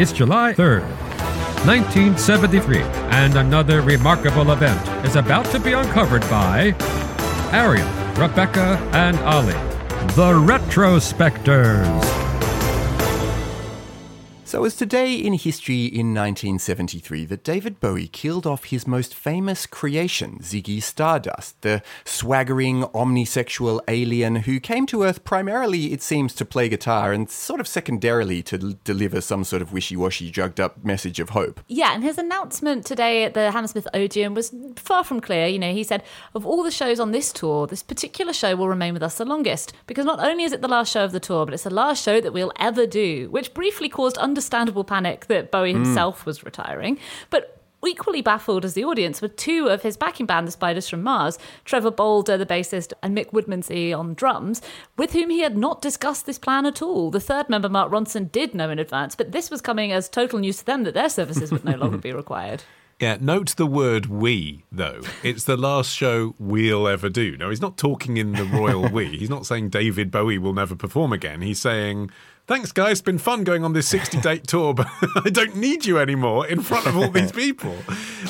It's July 3rd, 1973, and another remarkable event is about to be uncovered by Arion, Rebecca, and Olly, the Retrospectors. So it was today in history in 1973 that David Bowie killed off his most famous creation, Ziggy Stardust, the swaggering, omnisexual alien who came to Earth primarily, it seems, to play guitar and sort of secondarily to l- deliver some sort of wishy-washy, drugged-up message of hope. Yeah, and his announcement today at the Hammersmith Odeon was far from clear. You know, he said, of all the shows on this tour, this particular show will remain with us the longest because not only is it the last show of the tour, but it's the last show that we'll ever do, which briefly caused understandable panic that Bowie hmm. himself was retiring. But Equally baffled as the audience were two of his backing band, the Spiders from Mars, Trevor Bolder, the bassist, and Mick Woodmansey on drums, with whom he had not discussed this plan at all. The third member, Mick Ronson, did know in advance, but this was coming as total news to them that their services would no longer be required. Yeah, note the word we, though. It's the last show we'll ever do. No, he's not talking in the royal we. He's not saying David Bowie will never perform again. He's saying, thanks, guys. It's been fun going on this 60 date tour, but I don't need you anymore in front of all these people,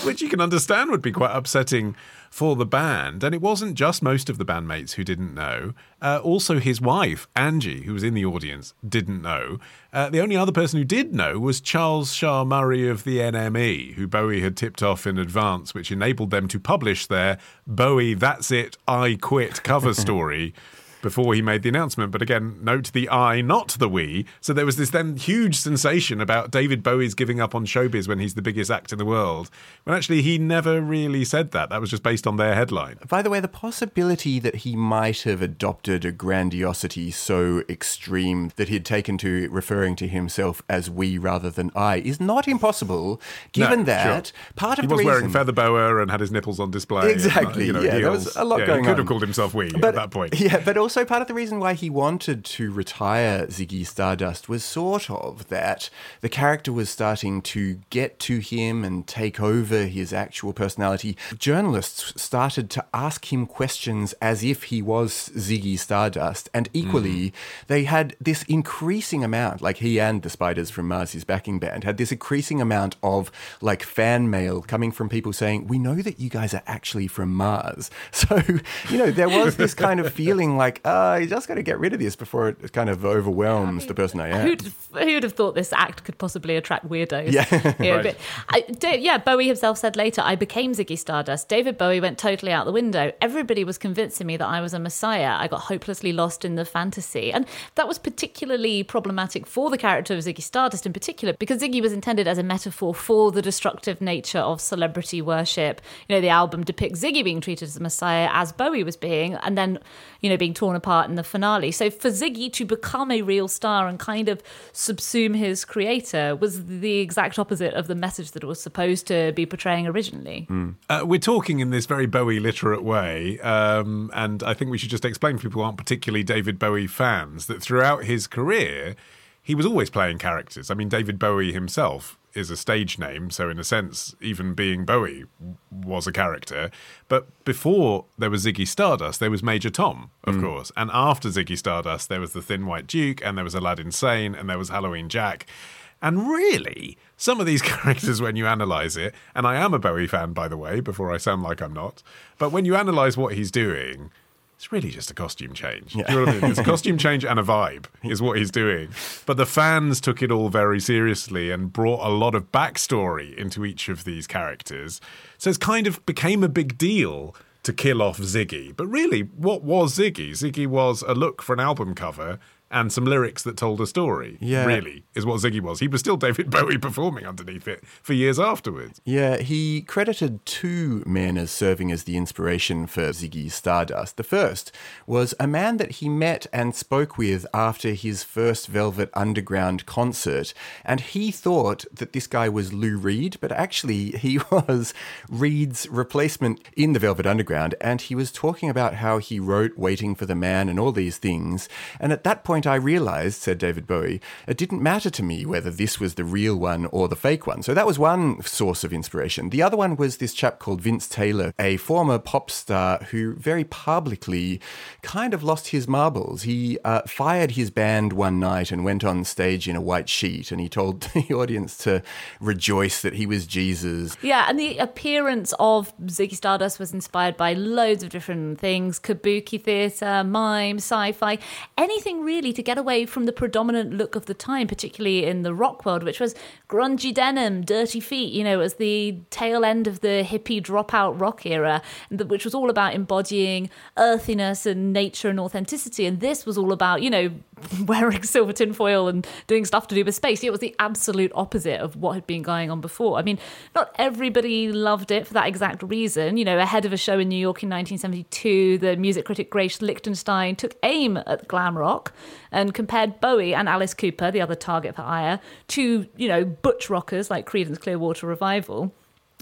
which you can understand would be quite upsetting for the band. And it wasn't just most of the bandmates who didn't know. Uh, also, his wife, Angie, who was in the audience, didn't know. Uh, the only other person who did know was Charles Shaar Murray of the NME, who Bowie had tipped off in advance, which enabled them to publish their Bowie That's It, I Quit cover story before he made the announcement. But again, note the I, not the we. So there was this then huge sensation about David Bowie's giving up on showbiz when he's the biggest act in the world. When actually he never really said that. That was just based on their headline. By the way, the possibility that he might have adopted a grandiosity so extreme that he'd taken to referring to himself as we rather than I is not impossible, given No, that sure. part of the. he the was wearing feather boa and had his nipples on display. and, uh, Exactly, you know, yeah, there was a lot Yeah, going He could on. have called himself we at that point. Yeah, but also part of the reason why he wanted to retire Ziggy Stardust was sort of that the character was starting to get to him and take over his actual personality. Journalists started to ask him questions as if he was Ziggy Stardust, and equally, mm-hmm. they had this increasing amount, like he and the Spiders from Mars, his backing band, had this increasing amount of like fan mail coming from people saying, We know that you guys are actually from Mars. So, you know, there was this kind of feeling like, uh, you just got to get rid of this before it kind of overwhelms the person I am. Who'd, who'd have thought this act could possibly attract weirdos? Yeah. You know, Right. but I, yeah, Bowie himself said later, I became Ziggy Stardust. David Bowie went totally out the window. Everybody was convincing me that I was a messiah. I got hopelessly lost in the fantasy. And that was particularly problematic for the character of Ziggy Stardust in particular, because Ziggy was intended as a metaphor for the destructive nature of celebrity worship. You know, the album depicts Ziggy being treated as a messiah as Bowie was being, and then, you know, being torn apart in the finale. So for Ziggy to become a real star and kind of subsume his creator was the exact opposite of the message that it was supposed to be portraying originally. Uh, we're talking in this very Bowie literate way, um, and I think we should just explain for people who aren't particularly David Bowie fans that throughout his career, he was always playing characters. I mean, David Bowie himself is a stage name, so in a sense, even being Bowie was a character. But before there was Ziggy Stardust, there was Major Tom, of mm. course, and after Ziggy Stardust, there was the Thin White Duke, and there was Aladdin Sane, and there was Halloween Jack. And really, some of these characters, when you analyze it, and I am a Bowie fan, by the way, before I sound like I'm not, but when you analyze what he's doing, it's really just a costume change. Do you know what I mean? It's a costume change and a vibe is what he's doing. But the fans took it all very seriously and brought a lot of backstory into each of these characters. So it's kind of became a big deal to kill off Ziggy. But really, what was Ziggy? Ziggy was a look for an album cover and some lyrics that told a story. Yeah. Really, is what Ziggy was. He was still David Bowie performing underneath it for years afterwards. Yeah, he credited two men as serving as the inspiration for Ziggy Stardust. The first was a man that he met and spoke with after his first Velvet Underground concert, and he thought that this guy was Lou Reed, but actually he was Reed's replacement in the Velvet Underground, and he was talking about how he wrote Waiting for the Man and all these things. And at that point, I realized, said David Bowie, it didn't matter to me whether this was the real one or the fake one. So that was one source of inspiration. The other one was this chap called Vince Taylor, a former pop star who very publicly kind of lost his marbles. He uh, fired his band one night and went on stage in a white sheet, and he told the audience to rejoice that he was Jesus. Yeah, and the appearance of Ziggy Stardust was inspired by loads of different things kabuki theatre, mime, sci fi, anything to get away from the predominant look of the time, particularly in the rock world, which was grungy denim, dirty feet, you know, as the tail end of the hippie dropout rock era, which was all about embodying earthiness and nature and authenticity. And this was all about, you know, wearing silver tinfoil and doing stuff to do with space. It was the absolute opposite of what had been going on before. I mean, not everybody loved it for that exact reason. You know, ahead of a show in New York in 1972, the music critic Grace Lichtenstein took aim at glam rock and compared Bowie and Alice Cooper, the other target for ire, to, you know, butch rockers like Creedence Clearwater Revival.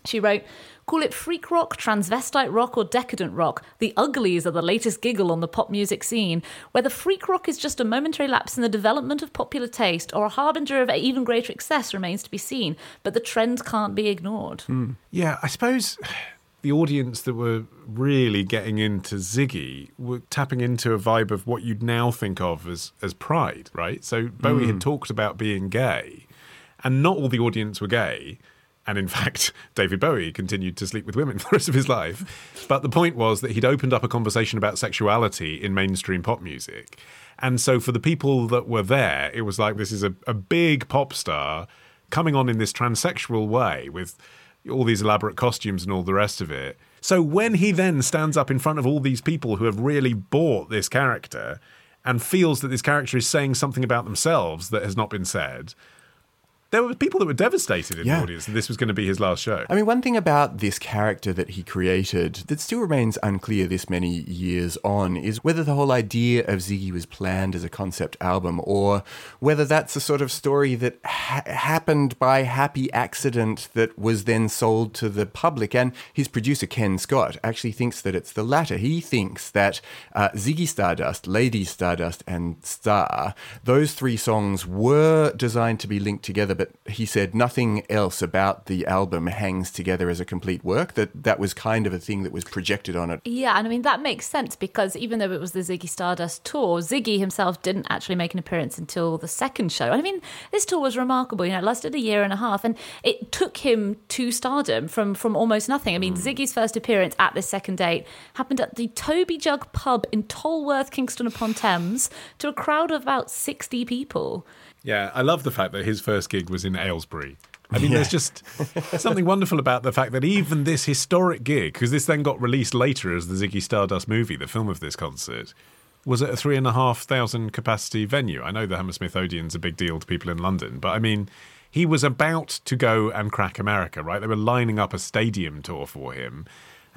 She wrote, Call it freak rock, transvestite rock, or decadent rock. The uglies are the latest giggle on the pop music scene. Whether freak rock is just a momentary lapse in the development of popular taste or a harbinger of even greater excess remains to be seen, but the trend can't be ignored. Hmm. Yeah, I suppose the audience that were really getting into Ziggy were tapping into a vibe of what you'd now think of as as pride, right? So Bowie had hmm. talked about being gay, and not all the audience were gay. And in fact, David Bowie continued to sleep with women for the rest of his life. But the point was that he'd opened up a conversation about sexuality in mainstream pop music. And so for the people that were there, it was like this is a, a big pop star coming on in this transsexual way with all these elaborate costumes and all the rest of it. So when he then stands up in front of all these people who have really bought this character and feels that this character is saying something about themselves that has not been said, there were people that were devastated in Yeah. the audience that this was going to be his last show. I mean, one thing about this character that he created that still remains unclear this many years on is whether the whole idea of Ziggy was planned as a concept album or whether that's a sort of story that ha- happened by happy accident that was then sold to the public. And his producer, Ken Scott, actually thinks that it's the latter. He thinks that uh, Ziggy Stardust, Lady Stardust, and Star, those three songs were designed to be linked together, but he said nothing else about the album hangs together as a complete work. That that was kind of a thing that was projected on it. Yeah, and I mean, that makes sense because even though it was the Ziggy Stardust tour, Ziggy himself didn't actually make an appearance until the second show. I mean, this tour was remarkable. You know, it lasted a year and a half, and it took him to stardom from, from almost nothing. I mean, hmm. Ziggy's first appearance at this second date happened at the Toby Jug pub in Tolworth, Kingston upon Thames, to a crowd of about 60 people. Yeah, I love the fact that his first gig was in Aylesbury. I mean, there's just something wonderful about the fact that even this historic gig, because this then got released later as the Ziggy Stardust movie, the film of this concert, was at a three and a half thousand capacity venue. I know the Hammersmith Odeon's a big deal to people in London, but I mean, he was about to go and crack America, right? They were lining up a stadium tour for him.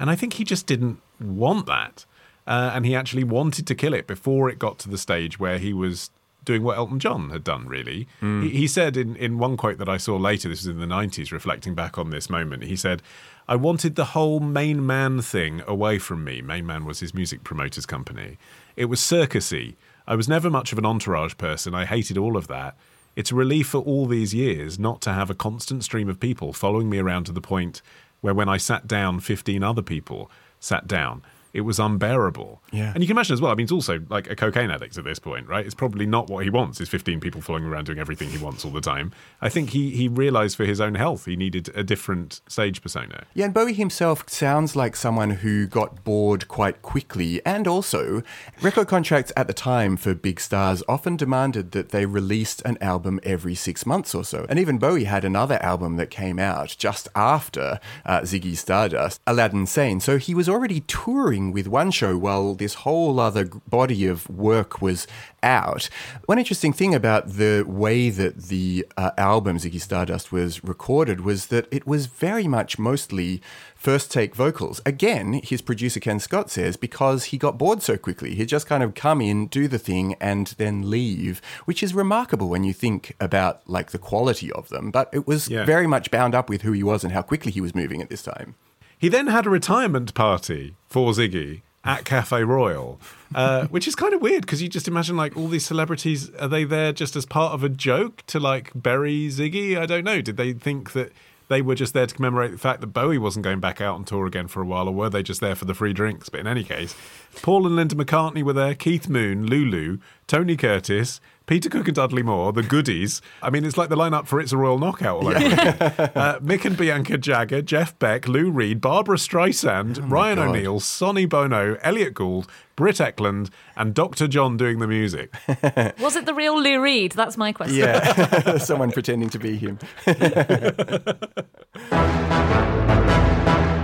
And I think he just didn't want that. Uh, and he actually wanted to kill it before it got to the stage where he was doing what Elton John had done, really. Mm. He, he said in, in one quote that I saw later, this was in the 90s, reflecting back on this moment, he said, I wanted the whole main man thing away from me. Main Man was his music promoters company. It was circusy. I was never much of an entourage person. I hated all of that. It's a relief for all these years not to have a constant stream of people following me around to the point where when I sat down, 15 other people sat down. It was unbearable. Yeah. And you can imagine as well, I mean, he's also like a cocaine addict at this point, right? It's probably not what he wants, is 15 people following around doing everything he wants all the time. I think he, he realized for his own health he needed a different stage persona. Yeah, and Bowie himself sounds like someone who got bored quite quickly. And also, record contracts at the time for big stars often demanded that they released an album every six months or so. And even Bowie had another album that came out just after uh, Ziggy Stardust, Aladdin Sane. So he was already touring starting with one show while this whole other body of work was out. One interesting thing about the way that the uh, album Ziggy Stardust was recorded was that it was very much mostly first take vocals. Again, his producer Ken Scott says because he got bored so quickly. He'd just kind of come in, do the thing, and then leave, which is remarkable when you think about like the quality of them. But it was Yeah. very much bound up with who he was and how quickly he was moving at this time. He then had a retirement party for Ziggy at Cafe Royal, uh, which is kind of weird because you just imagine like all these celebrities are they there just as part of a joke to like bury Ziggy? I don't know. Did they think that they were just there to commemorate the fact that Bowie wasn't going back out on tour again for a while, or were they just there for the free drinks? But in any case, Paul and Linda McCartney were there, Keith Moon, Lulu, Tony Curtis. Peter Cook and Dudley Moore, the goodies. I mean, it's like the lineup for It's a Royal Knockout all over. again. uh, Mick and Bianca Jagger, Jeff Beck, Lou Reed, Barbra Streisand, Ryan God. O'Neal, Sonny Bono, Elliott Gould, Britt Ekland, and Dr. John doing the music. Was it the real Lou Reed? That's my question. Yeah, someone pretending to be him.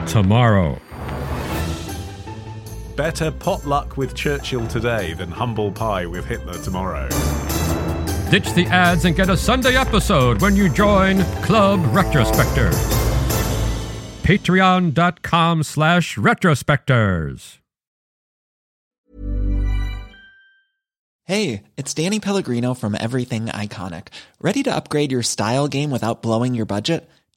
Tomorrow. Better potluck with Churchill today than humble pie with Hitler tomorrow. Ditch the ads and get a Sunday episode when you join Club Retrospectors. Patreon.com slash retrospectors. Hey, it's Danny Pellegrino from Everything Iconic. Ready to upgrade your style game without blowing your budget?